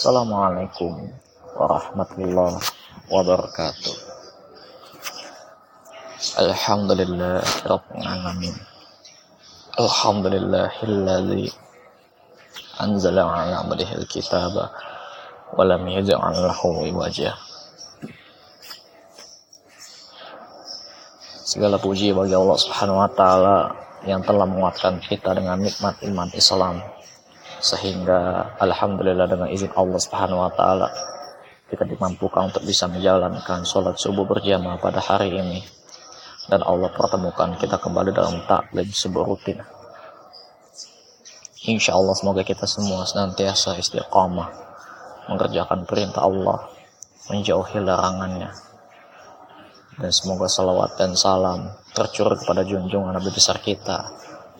Assalamualaikum warahmatullahi wabarakatuh. Alhamdulillah Rabbil Alamin. Alhamdulillahilladzi anzala ala abdihi alkitaba wa lam yaj'al lahu iwaja. Segala puji bagi Allah Subhanahu wa taala yang telah menguatkan kita dengan nikmat iman Islam sehingga alhamdulillah dengan izin Allah Subhanahu wa taala kita dimampukan untuk bisa menjalankan sholat subuh berjamaah pada hari ini dan Allah pertemukan kita kembali dalam taklim sebuah rutin. Insya Allah semoga kita semua senantiasa istiqamah mengerjakan perintah Allah, menjauhi larangannya. Dan semoga salawat dan salam tercurah kepada junjungan Nabi besar kita,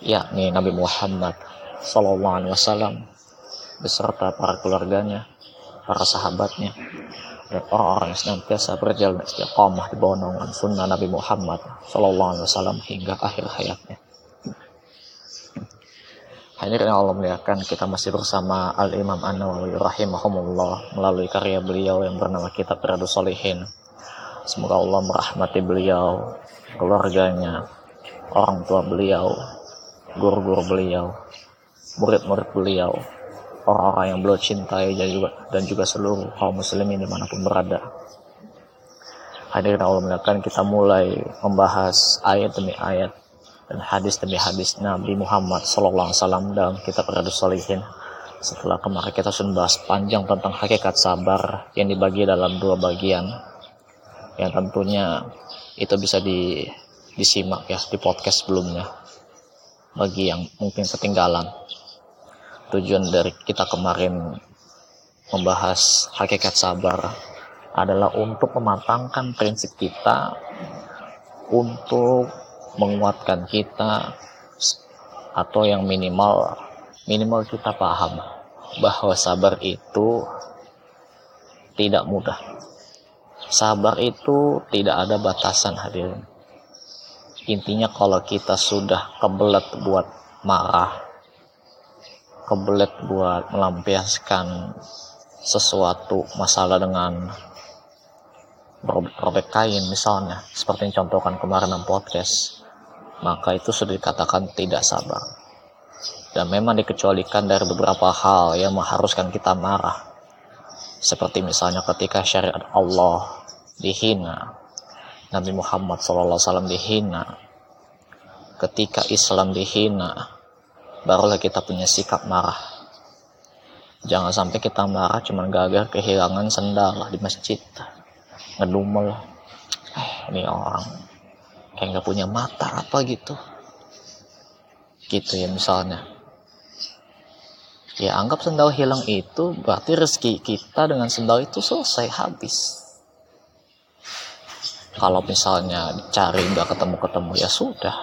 yakni Nabi Muhammad Sallallahu Alaihi Wasallam beserta para keluarganya, para sahabatnya, dan orang-orang yang senantiasa berjalan istiqamah di bawah naungan sunnah Nabi Muhammad Sallallahu Alaihi Wasallam hingga akhir hayatnya. Hadirin Allah muliakan kita masih bersama Al Imam An Nawawi rahimahumullah melalui karya beliau yang bernama Kitab Riyadhus Shalihin. Semoga Allah merahmati beliau, keluarganya, orang tua beliau, guru-guru beliau, murid-murid beliau, orang-orang yang beliau cintai dan juga, dan juga seluruh kaum muslimin di mana pun berada. Hadirin Allah muliakan kita mulai membahas ayat demi ayat dan hadis demi hadis Nabi Muhammad Sallallahu Alaihi Wasallam dalam kitab Riyadhus Shalihin. Setelah kemarin kita sudah bahas panjang tentang hakikat sabar yang dibagi dalam dua bagian, yang tentunya itu bisa di, disimak ya di podcast sebelumnya bagi yang mungkin ketinggalan tujuan dari kita kemarin membahas hakikat sabar adalah untuk mematangkan prinsip kita untuk menguatkan kita atau yang minimal minimal kita paham bahwa sabar itu tidak mudah. Sabar itu tidak ada batasan hadirin. Intinya kalau kita sudah kebelet buat marah kebelet buat melampiaskan sesuatu masalah dengan robek kain misalnya. Seperti yang contohkan kemarin dalam podcast. Maka itu sudah dikatakan tidak sabar. Dan memang dikecualikan dari beberapa hal yang mengharuskan kita marah. Seperti misalnya ketika syariat Allah dihina. Nabi Muhammad SAW dihina. Ketika Islam dihina barulah kita punya sikap marah. Jangan sampai kita marah cuma gagal kehilangan sendal di masjid. Ngedumel. Eh, ini orang kayak nggak punya mata apa gitu. Gitu ya misalnya. Ya anggap sendal hilang itu berarti rezeki kita dengan sendal itu selesai habis. Kalau misalnya dicari nggak ketemu-ketemu ya sudah.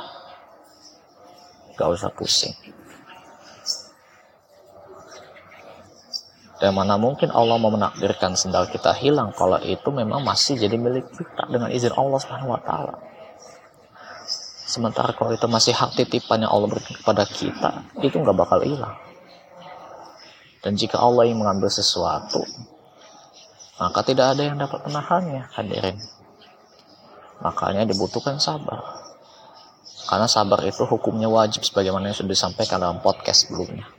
Gak usah pusing. Dan mana mungkin Allah mau menakdirkan sendal kita hilang kalau itu memang masih jadi milik kita dengan izin Allah Subhanahu wa taala. Sementara kalau itu masih hak titipan yang Allah berikan kepada kita, itu nggak bakal hilang. Dan jika Allah yang mengambil sesuatu, maka tidak ada yang dapat menahannya, hadirin. Makanya dibutuhkan sabar. Karena sabar itu hukumnya wajib sebagaimana yang sudah disampaikan dalam podcast sebelumnya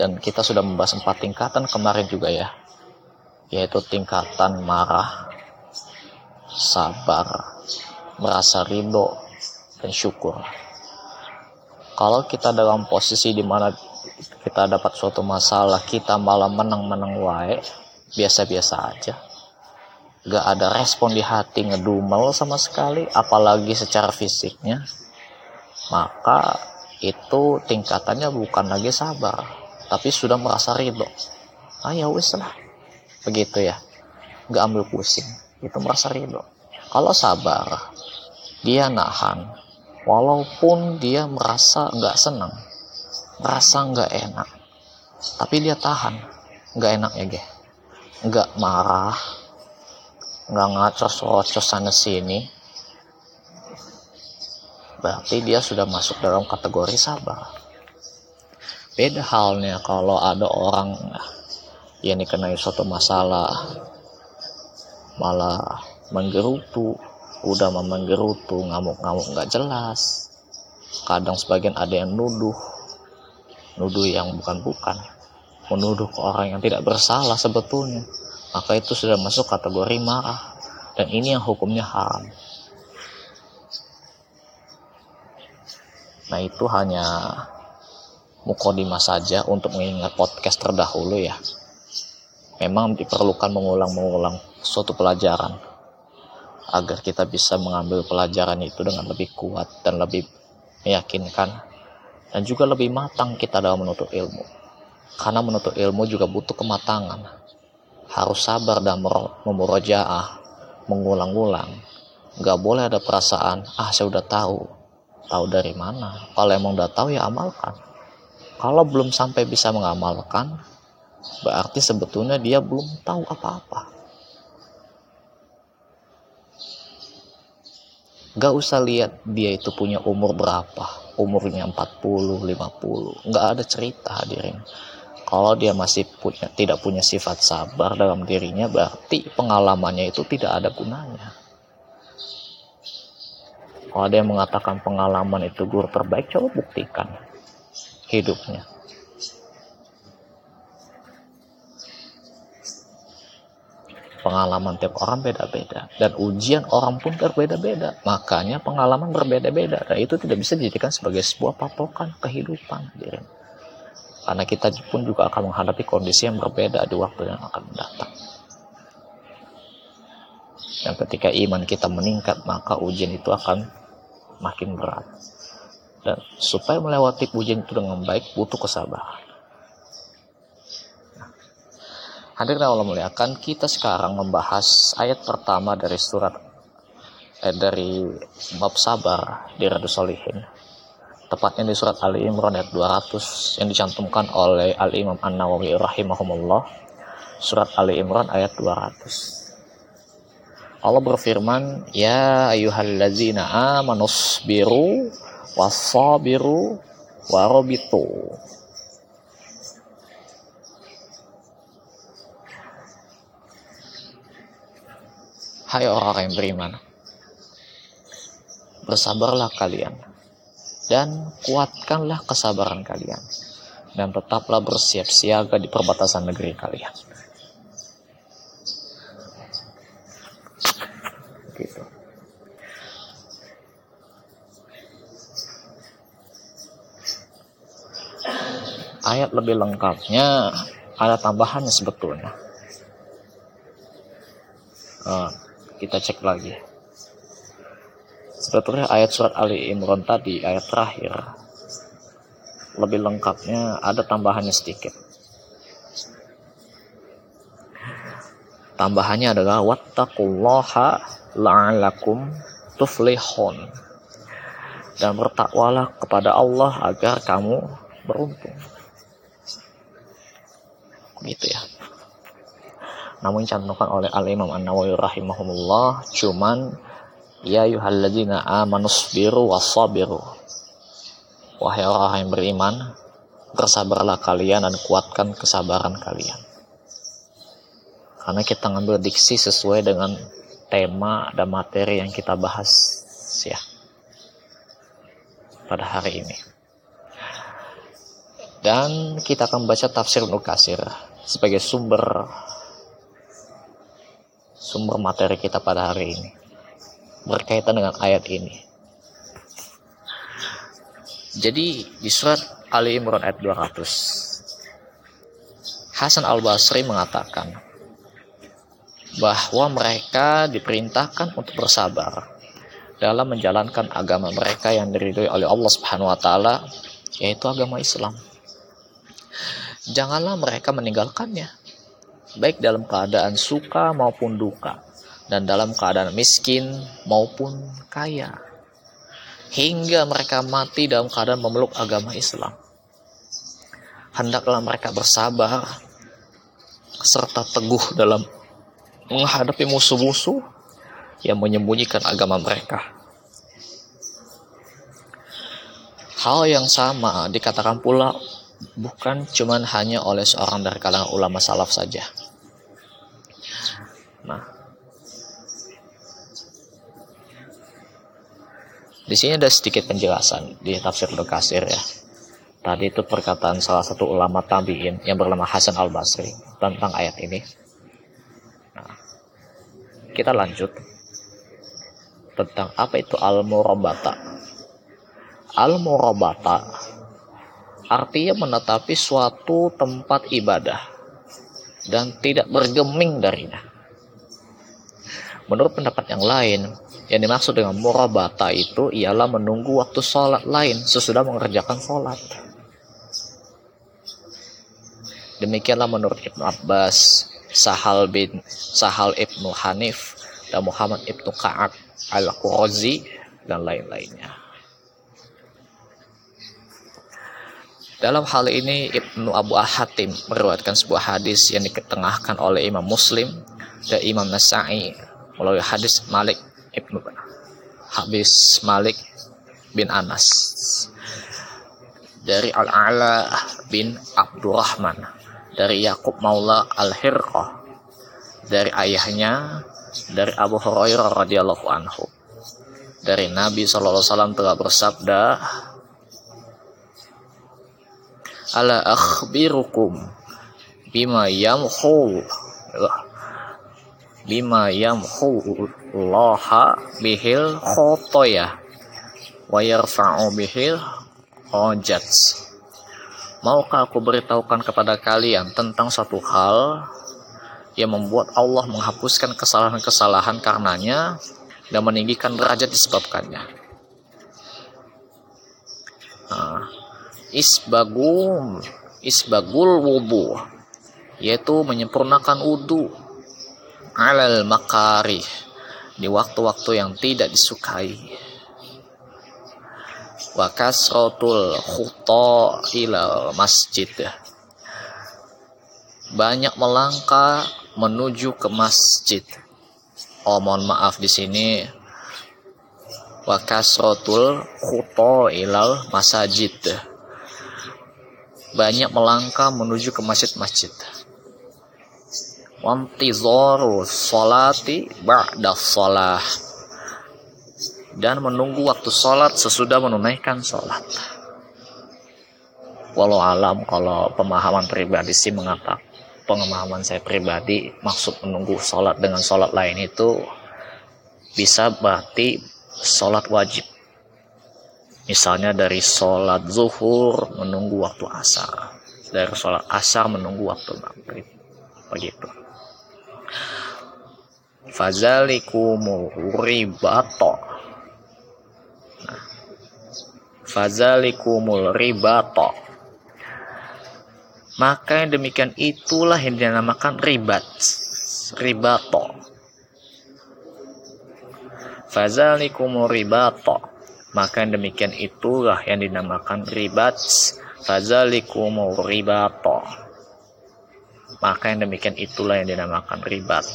dan kita sudah membahas empat tingkatan kemarin juga ya. Yaitu tingkatan marah sabar merasa ridho dan syukur. Kalau kita dalam posisi di mana kita dapat suatu masalah kita malah menang-menang wae biasa-biasa aja. Gak ada respon di hati ngedumel sama sekali apalagi secara fisiknya. Maka itu tingkatannya bukan lagi sabar tapi sudah merasa ridho. Ah ya wis lah. Begitu ya. Nggak ambil pusing. Itu merasa ridho. Kalau sabar dia nahan. Walaupun dia merasa nggak senang merasa nggak enak tapi dia tahan. Nggak enak ya ge? Nggak marah nggak ngacos-ngacos sana sini. Berarti dia sudah masuk dalam kategori sabar Beda halnya kalau ada orang yang dikenai suatu masalah malah menggerutu, udah menggerutu, ngamuk-ngamuk nggak jelas. Kadang sebagian ada yang nuduh, nuduh yang bukan-bukan, menuduh ke orang yang tidak bersalah sebetulnya. Maka itu sudah masuk kategori marah. Dan ini yang hukumnya haram. Nah itu hanya mukodimah saja untuk mengingat podcast terdahulu ya. Memang diperlukan mengulang-mengulang suatu pelajaran agar kita bisa mengambil pelajaran itu dengan lebih kuat dan lebih meyakinkan dan juga lebih matang kita dalam menuntut ilmu. Karena menuntut ilmu juga butuh kematangan. Harus sabar dan memurojaah, mengulang-ulang. Gak boleh ada perasaan, ah saya udah tahu, Tahu dari mana? Kalau emang udah tahu ya amalkan. Kalau belum sampai bisa mengamalkan, berarti sebetulnya dia belum tahu apa-apa. Gak usah lihat dia itu punya umur berapa, umurnya 40, 50, gak ada cerita hadirin. Kalau dia masih punya tidak punya sifat sabar dalam dirinya, berarti pengalamannya itu tidak ada gunanya. Kalau ada yang mengatakan pengalaman itu guru terbaik, coba buktikan hidupnya. Pengalaman tiap orang beda-beda dan ujian orang pun berbeda-beda. Makanya pengalaman berbeda-beda dan itu tidak bisa dijadikan sebagai sebuah patokan kehidupan. Karena kita pun juga akan menghadapi kondisi yang berbeda di waktu yang akan datang. Dan ketika iman kita meningkat, maka ujian itu akan makin berat. Dan supaya melewati ujian itu dengan baik butuh kesabaran. Hadirin Allah muliakan, kita sekarang membahas ayat pertama dari surat eh, dari bab sabar di Radu Solihin. Tepatnya di surat Ali Imran ayat 200 yang dicantumkan oleh Al Imam An Nawawi rahimahumullah. Surat Ali Imran ayat 200. Allah berfirman, "Ya ayyuhallazina amanu sabiru wasabiru warabitu." Hai orang yang beriman, bersabarlah kalian dan kuatkanlah kesabaran kalian dan tetaplah bersiap siaga di perbatasan negeri kalian. Ayat lebih lengkapnya ada tambahannya sebetulnya. Uh, kita cek lagi. Sebetulnya ayat surat Ali Imran tadi, ayat terakhir, lebih lengkapnya ada tambahannya sedikit. Tambahannya adalah wattaqullaha la'alakum tuflihun dan bertakwalah kepada Allah agar kamu beruntung gitu ya. Namun cantumkan oleh al-imam an-nawawi rahimahumullah cuman ya yuhalladzina amanusbiru wasabiru wahai orang yang beriman bersabarlah kalian dan kuatkan kesabaran kalian. Karena kita ngambil diksi sesuai dengan tema dan materi yang kita bahas ya pada hari ini. Dan kita akan baca tafsir Ibnu Kasir sebagai sumber sumber materi kita pada hari ini berkaitan dengan ayat ini. Jadi di surat Ali Imran ayat 200 Hasan Al-Basri mengatakan bahwa mereka diperintahkan untuk bersabar dalam menjalankan agama mereka yang diridhoi oleh Allah Subhanahu wa taala yaitu agama Islam. Janganlah mereka meninggalkannya baik dalam keadaan suka maupun duka dan dalam keadaan miskin maupun kaya hingga mereka mati dalam keadaan memeluk agama Islam. Hendaklah mereka bersabar serta teguh dalam menghadapi musuh-musuh yang menyembunyikan agama mereka. Hal yang sama dikatakan pula bukan cuman hanya oleh seorang dari kalangan ulama salaf saja. Nah, di sini ada sedikit penjelasan di tafsir Kasir ya. Tadi itu perkataan salah satu ulama tabi'in yang bernama Hasan al-Basri tentang ayat ini. Nah, kita lanjut tentang apa itu al-murabata. Al-murabata artinya menetapi suatu tempat ibadah dan tidak bergeming darinya. Menurut pendapat yang lain, yang dimaksud dengan murabata itu ialah menunggu waktu sholat lain sesudah mengerjakan sholat. Demikianlah menurut Ibnu Abbas, Sahal bin Sahal Ibnu Hanif dan Muhammad Ibnu Ka'ab Al-Qurazi dan lain-lainnya. Dalam hal ini Ibnu Abu Hatim meriwayatkan sebuah hadis yang diketengahkan oleh Imam Muslim dan Imam Nasai melalui hadis Malik Ibnu Habis Malik bin Anas dari Al-Ala bin Abdurrahman dari Yakub Maula Al-Hirqah dari ayahnya dari Abu Hurairah radhiyallahu anhu dari Nabi sallallahu alaihi wasallam telah bersabda Ala akhbirukum bima yamhu. Bima yamhu Allah bihil khotoya. Wa yarfa'u bihil hajats Maukah aku beritahukan kepada kalian tentang satu hal yang membuat Allah menghapuskan kesalahan-kesalahan karenanya dan meninggikan derajat disebabkannya. Nah, isbagum, isbagul wudu, yaitu menyempurnakan wudu. Alal makari di waktu-waktu yang tidak disukai. Wa kasratul khuta ila masjid. Banyak melangkah menuju ke masjid. Oh mohon maaf di sini. Wa kasratul khuta ila masjid banyak melangkah menuju ke masjid-masjid wantizaru salati ba'da salah dan menunggu waktu sholat sesudah menunaikan sholat. Walau alam kalau pemahaman pribadi sih mengatakan pengemahaman saya pribadi maksud menunggu sholat dengan sholat lain itu bisa berarti sholat wajib. Misalnya dari sholat zuhur menunggu waktu asar. Dari sholat asar menunggu waktu maghrib. Begitu. Fazalikumul ribato fazalikumul ribato maka yang demikian itulah yang dinamakan ribat ribato fazalikumul ribato maka yang demikian itulah yang dinamakan ribat fazalikumul ribato maka yang demikian itulah yang dinamakan ribat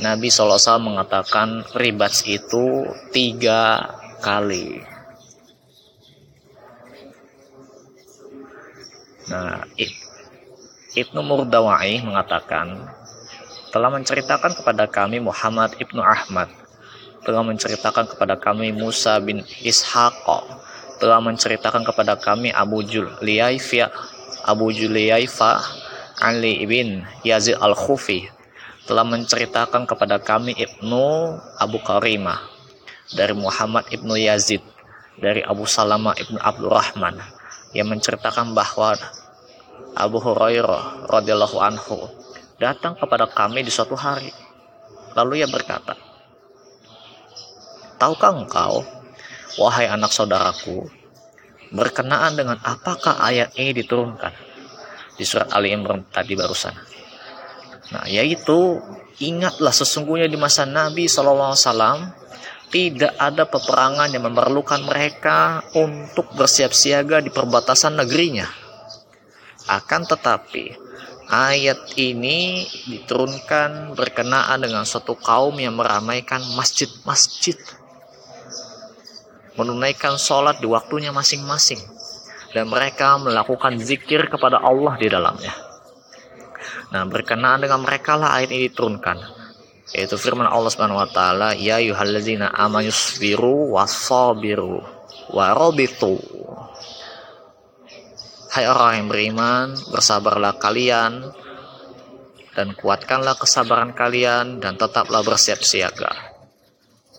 Nabi SAW mengatakan ribat itu tiga kali. Nah, Ibnu Murdawai mengatakan telah menceritakan kepada kami Muhammad Ibnu Ahmad telah menceritakan kepada kami Musa bin Ishaq. Telah menceritakan kepada kami Abu Juliaifa Abu Juliaifa Ali bin Yazid Al-Khufi. Telah menceritakan kepada kami Ibnu Abu Karimah dari Muhammad Ibnu Yazid dari Abu Salama Ibnu Abdurrahman yang menceritakan bahwa Abu Hurairah radhiyallahu anhu datang kepada kami di suatu hari. Lalu ia berkata, Tahukah engkau, wahai anak saudaraku, berkenaan dengan apakah ayat ini diturunkan di surat Ali Imran tadi barusan? Nah, yaitu ingatlah sesungguhnya di masa Nabi SAW tidak ada peperangan yang memerlukan mereka untuk bersiap siaga di perbatasan negerinya akan tetapi, ayat ini diturunkan berkenaan dengan suatu kaum yang meramaikan masjid-masjid. Menunaikan sholat di waktunya masing-masing. dan mereka melakukan zikir kepada Allah di dalamnya. Nah, berkenaan dengan mereka lah ayat ini diturunkan. Yaitu firman Allah Subhanahu wa taala, "Ya ayyuhallazina amanu sabiru wasabiru warobitu." Hai orang yang beriman, bersabarlah kalian dan kuatkanlah kesabaran kalian dan tetaplah bersiap siaga.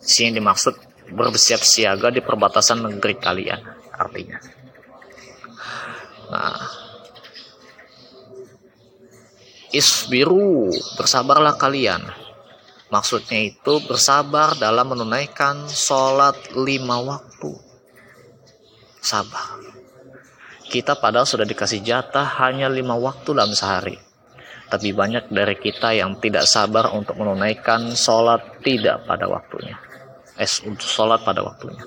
Sini dimaksud bersiap siaga di perbatasan negeri kalian artinya. Nah, isbiru, bersabarlah kalian. Maksudnya itu bersabar dalam menunaikan sholat lima waktu. Sabar. Kita padahal sudah dikasih jatah hanya lima waktu dalam sehari. Tapi banyak dari kita yang tidak sabar untuk menunaikan sholat tidak pada waktunya. Eh, untuk sholat pada waktunya.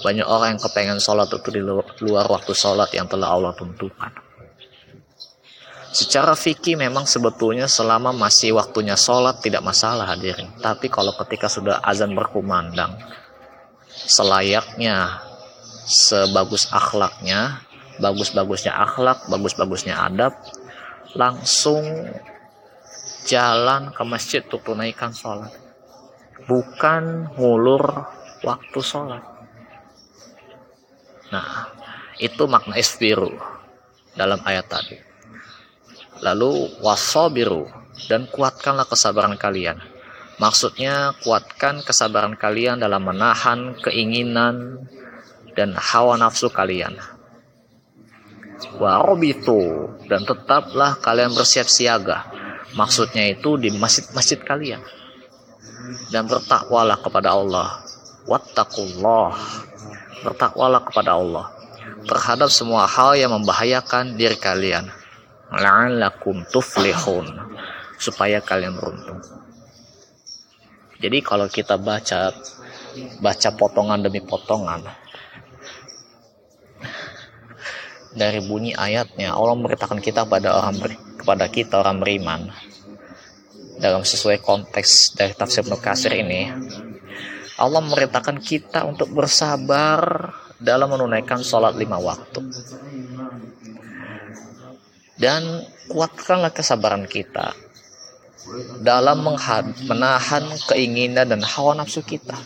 Banyak orang yang kepengen sholat itu di luar waktu sholat yang telah Allah tentukan. Secara fikih memang sebetulnya selama masih waktunya sholat tidak masalah hadirin. Tapi kalau ketika sudah azan berkumandang, selayaknya, sebagus akhlaknya, bagus-bagusnya akhlak, bagus-bagusnya adab, langsung jalan ke masjid untuk tunaikan sholat. Bukan ngulur waktu sholat. Nah, itu makna isbiru dalam ayat tadi. Lalu wasobiru dan kuatkanlah kesabaran kalian. Maksudnya kuatkan kesabaran kalian dalam menahan keinginan dan hawa nafsu kalian. Warobitu dan tetaplah kalian bersiap siaga. Maksudnya itu di masjid-masjid kalian. Dan bertakwalah kepada Allah. Wattakullah. Bertakwalah kepada Allah terhadap semua hal yang membahayakan diri kalian la'allakum tuflihun supaya kalian beruntung. Jadi kalau kita baca baca potongan demi potongan dari bunyi ayatnya Allah memberitakan kita pada orang kepada kita orang beriman dalam sesuai konteks dari tafsir Nukasir ini Allah memerintahkan kita untuk bersabar dalam menunaikan sholat lima waktu. Dan kuatkanlah kesabaran kita dalam menahan keinginan dan hawa nafsu kita.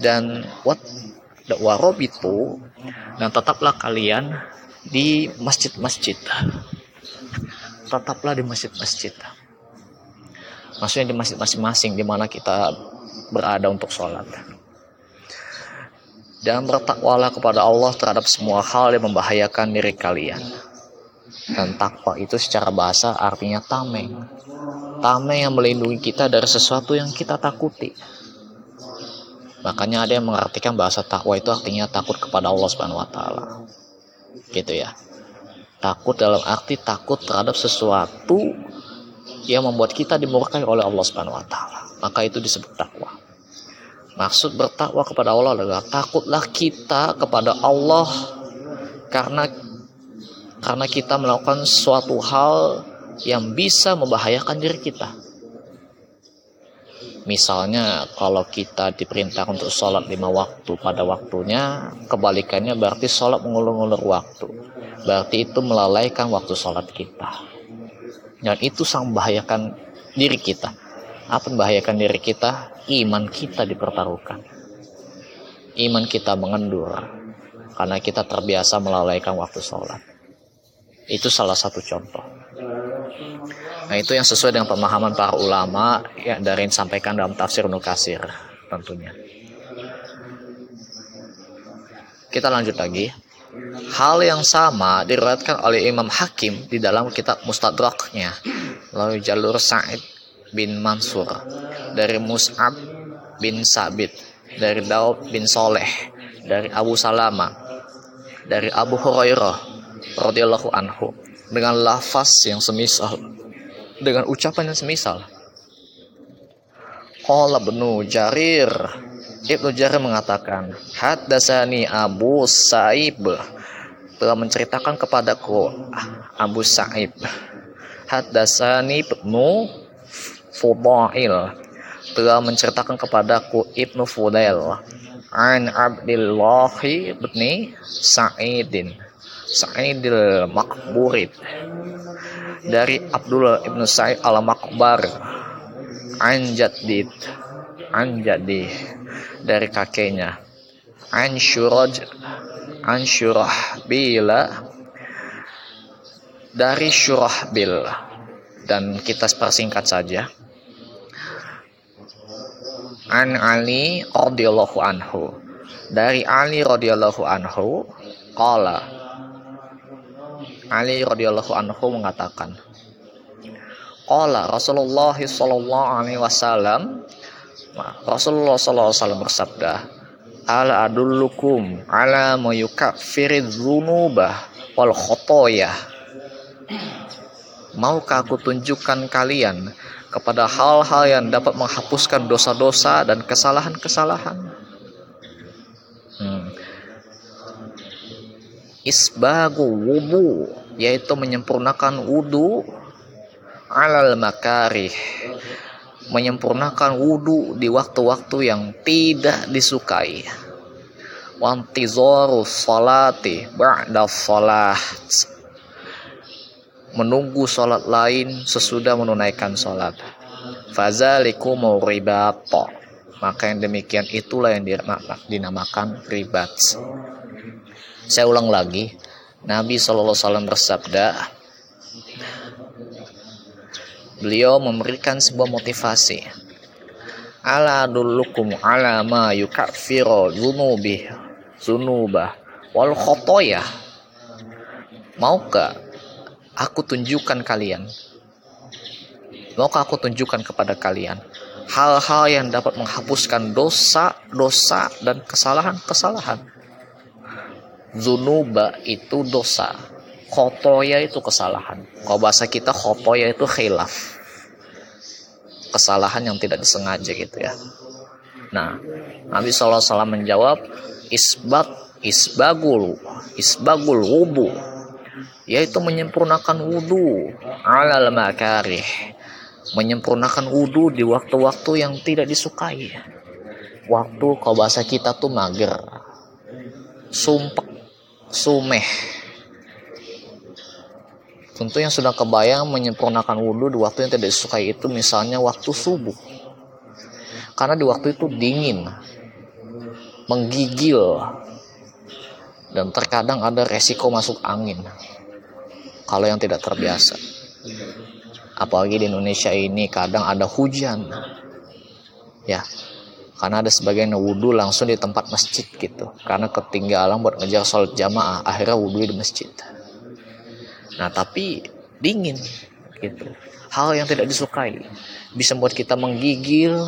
Dan what warob itu dan tetaplah kalian di masjid-masjid tetaplah di masjid-masjid maksudnya di masjid masing-masing di mana kita berada untuk sholat dan bertakwalah kepada Allah terhadap semua hal yang membahayakan diri kalian. Dan takwa itu secara bahasa artinya tameng. Tameng yang melindungi kita dari sesuatu yang kita takuti. Makanya ada yang mengartikan bahasa takwa itu artinya takut kepada Allah Subhanahu wa taala. Gitu ya. Takut dalam arti takut terhadap sesuatu yang membuat kita dimurkai oleh Allah Subhanahu wa taala. Maka itu disebut takwa. Maksud bertakwa kepada Allah adalah takutlah kita kepada Allah karena karena kita melakukan suatu hal yang bisa membahayakan diri kita. Misalnya kalau kita diperintah untuk sholat lima waktu pada waktunya, kebalikannya berarti sholat mengulur-ulur waktu. Berarti itu melalaikan waktu sholat kita. Dan itu sangat membahayakan diri kita. Apa membahayakan diri kita? iman kita dipertaruhkan. Iman kita mengendur karena kita terbiasa melalaikan waktu sholat. Itu salah satu contoh. Nah itu yang sesuai dengan pemahaman para ulama yang dari yang disampaikan dalam tafsir Nukasir tentunya. Kita lanjut lagi. Hal yang sama diriwayatkan oleh Imam Hakim di dalam kitab Mustadraknya melalui jalur Sa'id bin Mansur dari Mus'ab bin Sabit dari Daud bin Soleh dari Abu Salama dari Abu Hurairah radhiyallahu anhu dengan lafaz yang semisal dengan ucapan yang semisal. Qala Ibnu Jarir. Ibnu Jarir mengatakan Haddasani Abu Sa'ib. Telah menceritakan kepadaku Abu Sa'ib. Haddasani Ibnu Fudail. Telah menceritakan kepadaku Ibnu Fudail an Abdullah bin Sa'idin Sa'idil Makburid dari Abdullah ibn Sa'id al-Makbar Anjadid Anjadi dari kakeknya. Anshuraj Anshurahbila dari Syurahbil. Dan kita persingkat saja. An Ali radhiyallahu anhu. Dari Ali radhiyallahu anhu qala Ali radhiyallahu anhu mengatakan Qala Rasulullah sallallahu alaihi wasallam Rasulullah sallallahu alaihi wasallam bersabda Ala adullukum ala ma yukaffiridz dzunubah wal khotoya Maukah aku tunjukkan kalian kepada hal-hal yang dapat menghapuskan dosa-dosa dan kesalahan-kesalahan? Hmm. Isbagu wudu yaitu menyempurnakan wudu alal makarih. Menyempurnakan wudu di waktu-waktu yang tidak disukai. Wantizoru salati ba'da salat menunggu salat lain sesudah menunaikan salat. Fazalikum ribato maka yang demikian itulah yang dinamakan ribat. Saya ulang lagi, Nabi SAW bersabda, beliau memberikan sebuah motivasi. Ala dulukum ala ma yukaffiru zunubi zunubah wal khotoya. Maukah aku tunjukkan kalian? Maukah aku tunjukkan kepada kalian hal-hal yang dapat menghapuskan dosa, dosa dan kesalahan-kesalahan? Zunuba itu dosa. Khotoya itu kesalahan. Kalau bahasa kita khotoya itu khilaf. Kesalahan yang tidak disengaja gitu ya. Nah, Nabi SAW menjawab, isbat isbagul isbagul wudu yaitu menyempurnakan wudu alal makarih menyempurnakan wudu di waktu-waktu yang tidak disukai waktu kalau bahasa kita tuh mager sumpah sumeh. Tentu yang sudah kebayang menyempurnakan wudhu di waktu yang tidak disukai itu misalnya waktu subuh. Karena di waktu itu dingin menggigil dan terkadang ada resiko masuk angin. Kalau yang tidak terbiasa. Apalagi di Indonesia ini kadang ada hujan. Ya karena ada sebagian yang wudhu langsung di tempat masjid gitu. Karena ketinggalan buat ngejar sholat jamaah akhirnya wudhu di masjid. Nah tapi dingin gitu. Hal yang tidak disukai. Bisa membuat kita menggigil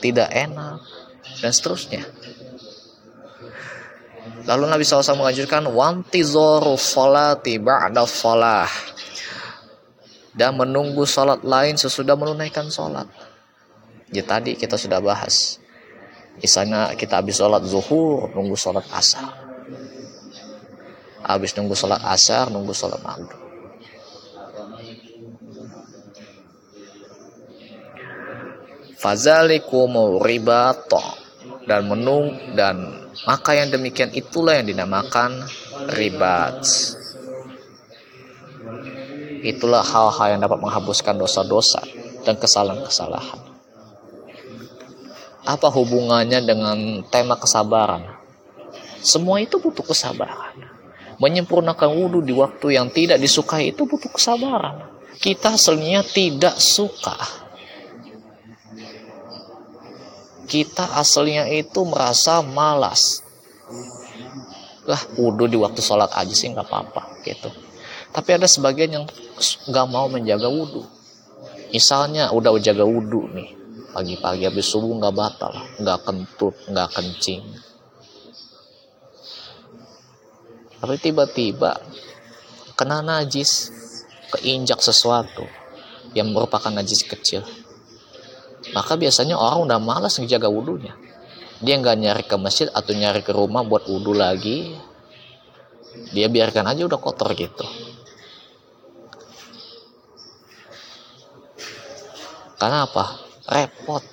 tidak enak dan seterusnya. Lalu Nabi SAW mengajarkan wantizoru salati ba'da salah dan menunggu sholat lain sesudah menunaikan sholat Ya tadi kita sudah bahas. Misalnya kita habis sholat zuhur, nunggu sholat asar. Habis nunggu sholat asar, nunggu sholat maghrib. Fazalikum ribato dan menung dan maka yang demikian itulah yang dinamakan ribat. Itulah hal-hal yang dapat menghapuskan dosa-dosa dan kesalahan-kesalahan apa hubungannya dengan tema kesabaran? Semua itu butuh kesabaran. Menyempurnakan wudhu di waktu yang tidak disukai itu butuh kesabaran. Kita aslinya tidak suka. Kita aslinya itu merasa malas. Lah wudhu di waktu sholat aja sih nggak apa-apa gitu. Tapi ada sebagian yang nggak mau menjaga wudhu. Misalnya udah jaga wudhu nih, pagi-pagi habis subuh nggak batal nggak kentut nggak kencing. Tapi tiba-tiba kena najis keinjak sesuatu yang merupakan najis kecil. Maka biasanya orang udah malas ngejaga wudhunya. Dia nggak nyari ke masjid atau nyari ke rumah buat wudhu lagi. Dia biarkan aja udah kotor gitu. Karena apa repot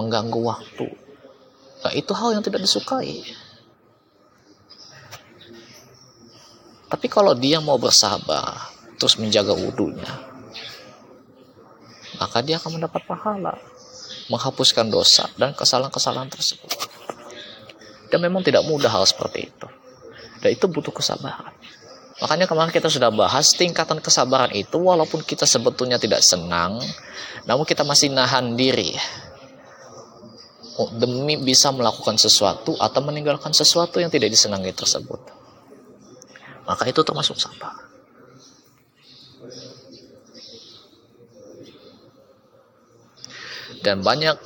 mengganggu waktu Nah, itu hal yang tidak disukai. Tapi kalau dia mau bersabar, terus menjaga wudhunya, maka dia akan mendapat pahala, menghapuskan dosa dan kesalahan-kesalahan tersebut. Dan memang tidak mudah hal seperti itu. Dan itu butuh kesabaran. Makanya kemarin kita sudah bahas tingkatan kesabaran itu walaupun kita sebetulnya tidak senang, namun kita masih nahan diri oh, demi bisa melakukan sesuatu atau meninggalkan sesuatu yang tidak disenangi tersebut. Maka itu termasuk sabar. Dan banyak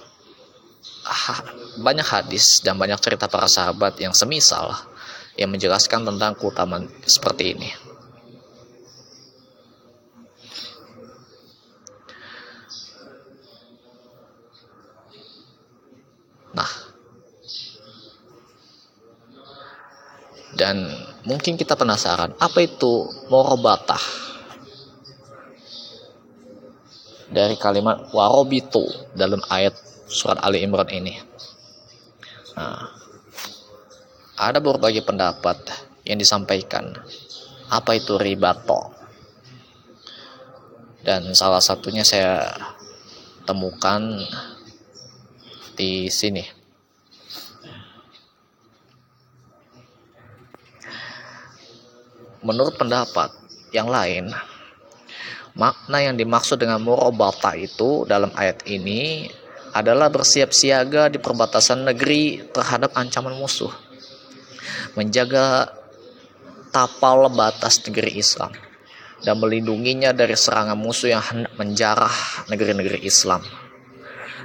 banyak hadis dan banyak cerita para sahabat yang semisal yang menjelaskan tentang keutamaan seperti ini. Nah, dan mungkin kita penasaran, apa itu morobatah? Dari kalimat warobitu dalam ayat surat Ali Imran ini. Nah, ada berbagai pendapat yang disampaikan. Apa itu ribato? Dan salah satunya saya temukan di sini. Menurut pendapat yang lain, makna yang dimaksud dengan murabata itu dalam ayat ini adalah bersiap siaga di perbatasan negeri terhadap ancaman musuh menjaga tapal batas negeri Islam dan melindunginya dari serangan musuh yang hendak menjarah negeri-negeri Islam.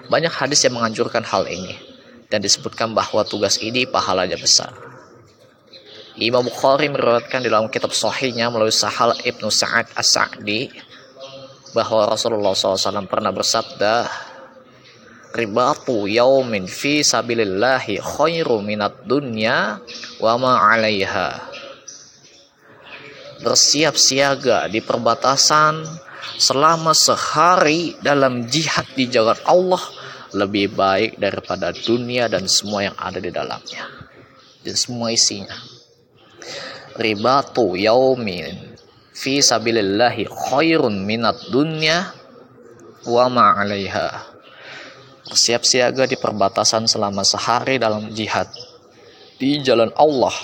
Banyak hadis yang menganjurkan hal ini dan disebutkan bahwa tugas ini pahalanya besar. Imam Bukhari meriwayatkan dalam kitab sahihnya melalui Sahal Ibnu Sa'ad As-Sa'di bahwa Rasulullah SAW pernah bersabda, ribatu yaumin fi sabilillahi khairu minat dunya wa ma 'alaiha. Bersiap siaga di perbatasan selama sehari dalam jihad di jalan Allah lebih baik daripada dunia dan semua yang ada di dalamnya. Dan semua isinya. Ribatu yaumin fi sabilillahi khairun minat dunya wa ma 'alaiha bersiap siaga di perbatasan selama sehari dalam jihad di jalan Allah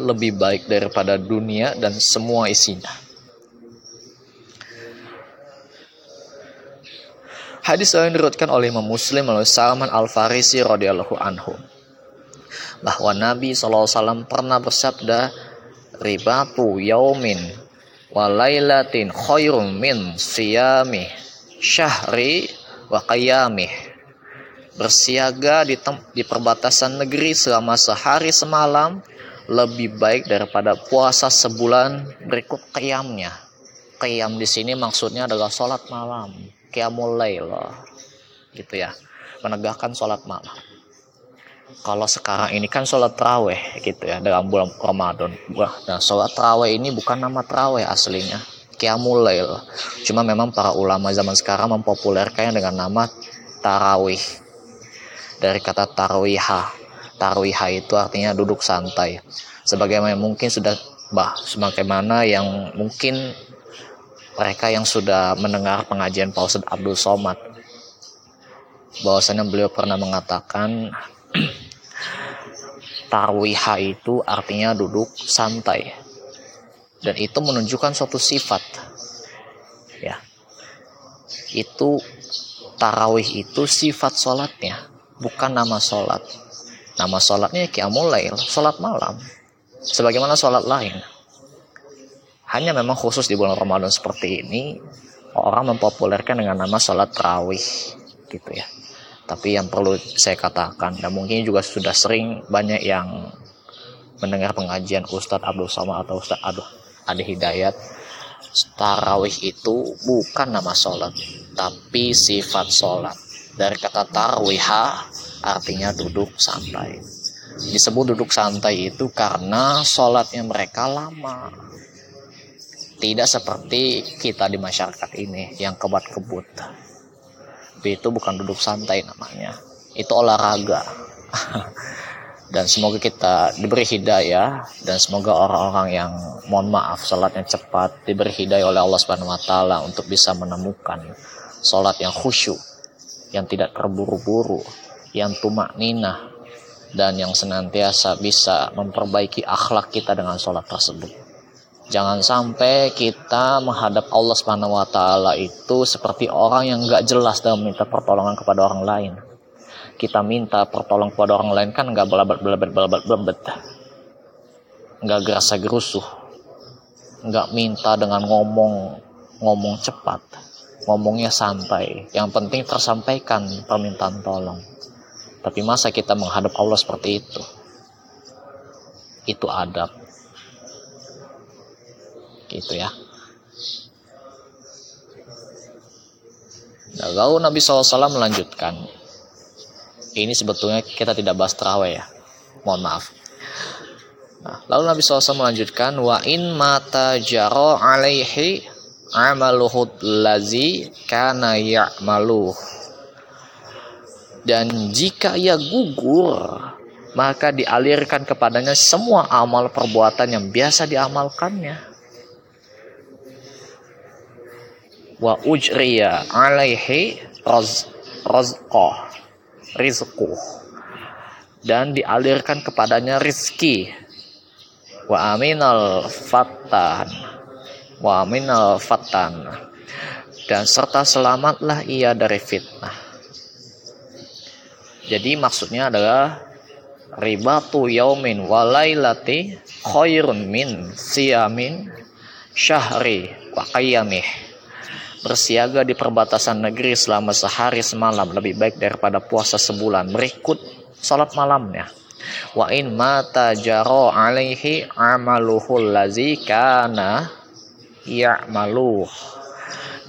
lebih baik daripada dunia dan semua isinya. Hadis yang diriwayatkan oleh Imam Muslim melalui Salman Al Farisi radhiyallahu anhu bahwa Nabi SAW pernah bersabda ribatu yaumin walailatin khairum min siyami syahri wa qiyamih bersiaga di, di perbatasan negeri selama sehari semalam lebih baik daripada puasa sebulan berikut qiyamnya. Qiyam di sini maksudnya adalah sholat malam, qiyamul lail. Gitu ya. Menegakkan sholat malam. Kalau sekarang ini kan sholat terawih gitu ya dalam bulan Ramadan. Wah, nah sholat terawih ini bukan nama terawih aslinya Qiyamul. Cuma memang para ulama zaman sekarang mempopulerkannya dengan nama tarawih. Dari kata tarwiha. Tarwiha itu artinya duduk santai. Sebagaimana mungkin sudah bah sebagaimana yang mungkin mereka yang sudah mendengar pengajian Pak Abdul Somad bahwasanya beliau pernah mengatakan tarwiha itu artinya duduk santai dan itu menunjukkan suatu sifat. Ya. Itu tarawih itu sifat sholatnya bukan nama sholat. Nama sholatnya kiamulail sholat malam. Sebagaimana sholat lain. Hanya memang khusus di bulan Ramadan seperti ini orang mempopulerkan dengan nama sholat tarawih gitu ya. Tapi yang perlu saya katakan dan mungkin juga sudah sering banyak yang mendengar pengajian Ustadz Abdul Somad atau Ustadz Aduh ada hidayat tarawih itu bukan nama sholat tapi sifat sholat. Dari kata tarwiha artinya duduk santai. Disebut duduk santai itu karena sholatnya mereka lama. Tidak seperti kita di masyarakat ini yang kebat kebut itu bukan duduk santai namanya. Itu olahraga dan semoga kita diberi hidayah dan semoga orang-orang yang mohon maaf sholatnya cepat diberi hidayah oleh Allah Subhanahu wa taala untuk bisa menemukan sholat yang khusyuk yang tidak terburu-buru yang tumak ninah dan yang senantiasa bisa memperbaiki akhlak kita dengan sholat tersebut. Jangan sampai kita menghadap Allah Subhanahu wa taala itu seperti orang yang gak jelas dalam meminta pertolongan kepada orang lain kita minta pertolong kepada orang lain kan nggak belabat belabat belabat belebet nggak gerasa gerusuh. Nggak minta dengan ngomong ngomong cepat. Ngomongnya santai. Yang penting tersampaikan permintaan tolong. Tapi masa kita menghadap Allah seperti itu? Itu adab. Gitu ya. Nah, lalu Nabi SAW melanjutkan ini sebetulnya kita tidak bahas terawih ya. Mohon maaf. Nah, lalu Nabi SAW melanjutkan wa in mata jaro alaihi amaluhud lazi kana ya'maluh dan jika ia gugur maka dialirkan kepadanya semua amal perbuatan yang biasa diamalkannya wa ujriya alaihi razqah rizku dan dialirkan kepadanya rizki. Wa aminal fatan wa aminal fatan dan serta selamatlah ia dari fitnah. Jadi maksudnya adalah ribatu yaumin walailati khairun min siyamin syahri wa qiyamih bersiaga di perbatasan negeri selama sehari semalam lebih baik daripada puasa sebulan. Berikut salat malamnya. Wa in mata jaro alaihi amaluhul lazi kana ya'maluh.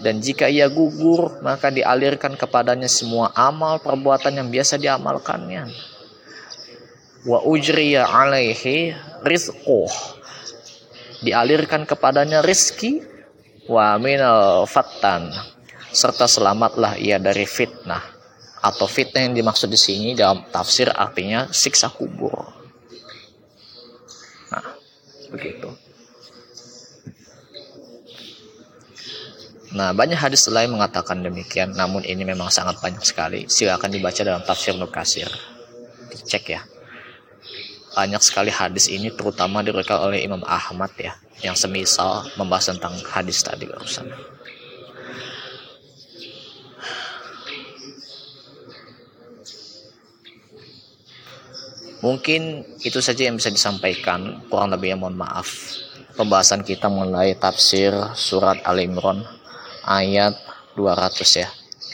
Dan jika ia gugur maka dialirkan kepadanya semua amal perbuatan yang biasa diamalkannya. Wa ujriya alaihi rizquh. Dialirkan kepadanya rizki wa minal fattan serta selamatlah ia dari fitnah atau fitnah yang dimaksud di sini dalam tafsir artinya siksa kubur. Nah, begitu. Nah, banyak hadis lain mengatakan demikian, namun ini memang sangat banyak sekali. Silakan dibaca dalam tafsir Nukasir. Cek ya. Banyak sekali hadis ini terutama diriwayatkan oleh Imam Ahmad ya yang semisal membahas tentang hadis tadi barusan. Mungkin itu saja yang bisa disampaikan, kurang lebih mohon maaf. Pembahasan kita mengenai tafsir surat Al-Imran ayat 200 ya.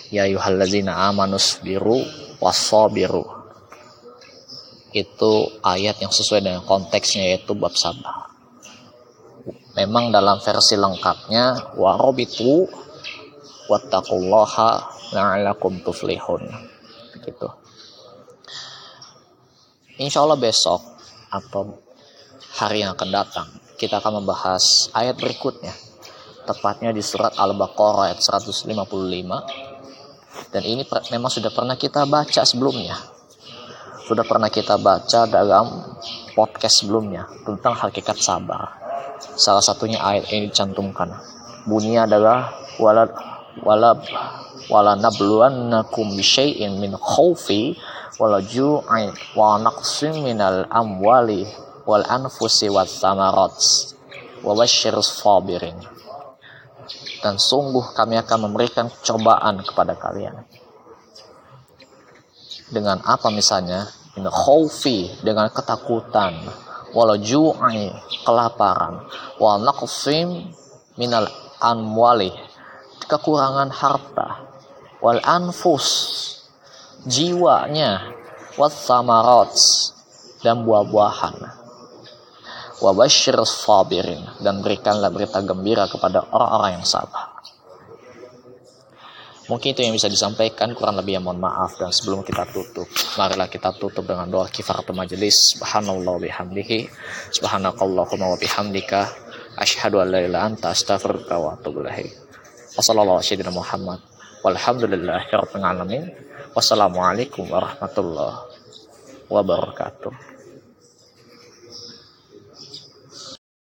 Ya yuhallazina amanus biru wasabiru. Itu ayat yang sesuai dengan konteksnya yaitu bab sabar memang dalam versi lengkapnya warobitu wattaqullaha la'alakum tuflihun. Gitu. Insya Allah besok atau hari yang akan datang kita akan membahas ayat berikutnya. Tepatnya di surat Al-Baqarah ayat 155 dan ini memang sudah pernah kita baca sebelumnya sudah pernah kita baca dalam podcast sebelumnya tentang hakikat sabar Salah satunya ayat ini dicantumkan. Bunyinya adalah walad walab wala nabluwannakum bisyai'in min khawfi wala ju'i wa naqsim minal amwali wal anfusi was samarat wa basyirus sabirin. Dan sungguh kami akan memberikan cobaan kepada kalian. Dengan apa misalnya? Min khawfi dengan ketakutan, wala ju'i kelaparan. Wa naqsim minal anwali kekurangan harta. Wal anfus jiwanya. Was samarat dan buah-buahan. Wa basyir sabirin dan berikanlah berita gembira kepada orang-orang yang sabar Mungkin itu yang bisa disampaikan, kurang lebih yang mohon maaf. Dan sebelum kita tutup, marilah kita tutup dengan doa kifaratul majelis. Subhanallah bihamdihi. Subhanakallahumma wa bihamdika. Ashhadu an la ilaha anta astaghfiruka wa atubu ilaik. Wassalamualaikum Muhammad. Walhamdulillahirabbil alamin. Wassalamualaikum warahmatullahi wabarakatuh